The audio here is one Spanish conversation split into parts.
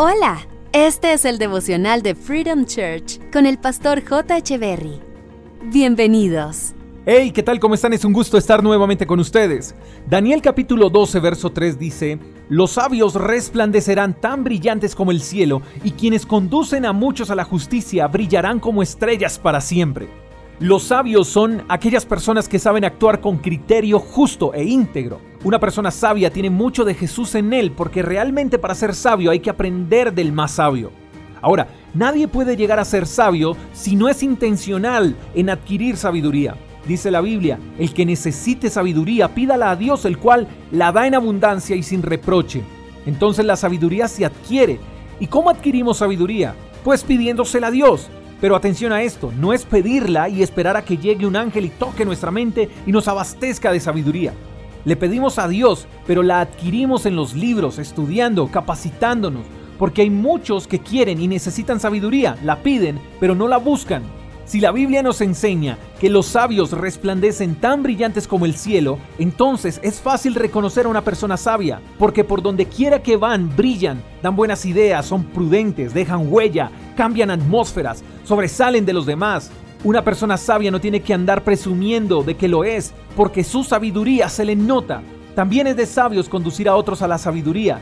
Hola, este es el devocional de Freedom Church con el pastor J. Berry. Bienvenidos. Hey, ¿qué tal? ¿Cómo están? Es un gusto estar nuevamente con ustedes. Daniel capítulo 12, verso 3 dice, Los sabios resplandecerán tan brillantes como el cielo, y quienes conducen a muchos a la justicia brillarán como estrellas para siempre. Los sabios son aquellas personas que saben actuar con criterio justo e íntegro. Una persona sabia tiene mucho de Jesús en él porque realmente para ser sabio hay que aprender del más sabio. Ahora, nadie puede llegar a ser sabio si no es intencional en adquirir sabiduría. Dice la Biblia, el que necesite sabiduría, pídala a Dios, el cual la da en abundancia y sin reproche. Entonces la sabiduría se adquiere. ¿Y cómo adquirimos sabiduría? Pues pidiéndosela a Dios. Pero atención a esto, no es pedirla y esperar a que llegue un ángel y toque nuestra mente y nos abastezca de sabiduría. Le pedimos a Dios, pero la adquirimos en los libros, estudiando, capacitándonos, porque hay muchos que quieren y necesitan sabiduría, la piden, pero no la buscan. Si la Biblia nos enseña que los sabios resplandecen tan brillantes como el cielo, entonces es fácil reconocer a una persona sabia, porque por donde quiera que van brillan, dan buenas ideas, son prudentes, dejan huella, cambian atmósferas, sobresalen de los demás. Una persona sabia no tiene que andar presumiendo de que lo es, porque su sabiduría se le nota. También es de sabios conducir a otros a la sabiduría.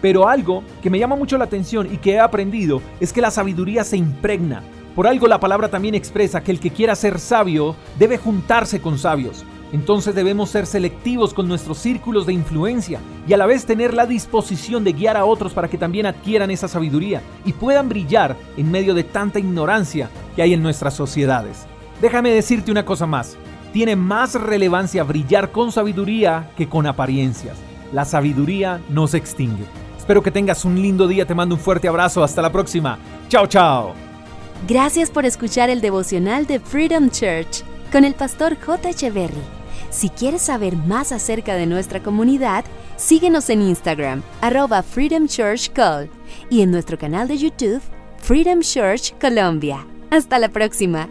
Pero algo que me llama mucho la atención y que he aprendido es que la sabiduría se impregna. Por algo la palabra también expresa que el que quiera ser sabio debe juntarse con sabios. Entonces debemos ser selectivos con nuestros círculos de influencia y a la vez tener la disposición de guiar a otros para que también adquieran esa sabiduría y puedan brillar en medio de tanta ignorancia que hay en nuestras sociedades. Déjame decirte una cosa más. Tiene más relevancia brillar con sabiduría que con apariencias. La sabiduría no se extingue. Espero que tengas un lindo día, te mando un fuerte abrazo, hasta la próxima. Chao, chao. Gracias por escuchar el devocional de Freedom Church con el pastor J. Echeverry. Si quieres saber más acerca de nuestra comunidad, síguenos en Instagram, arroba Freedom Church Call, y en nuestro canal de YouTube, Freedom Church Colombia. Hasta la próxima.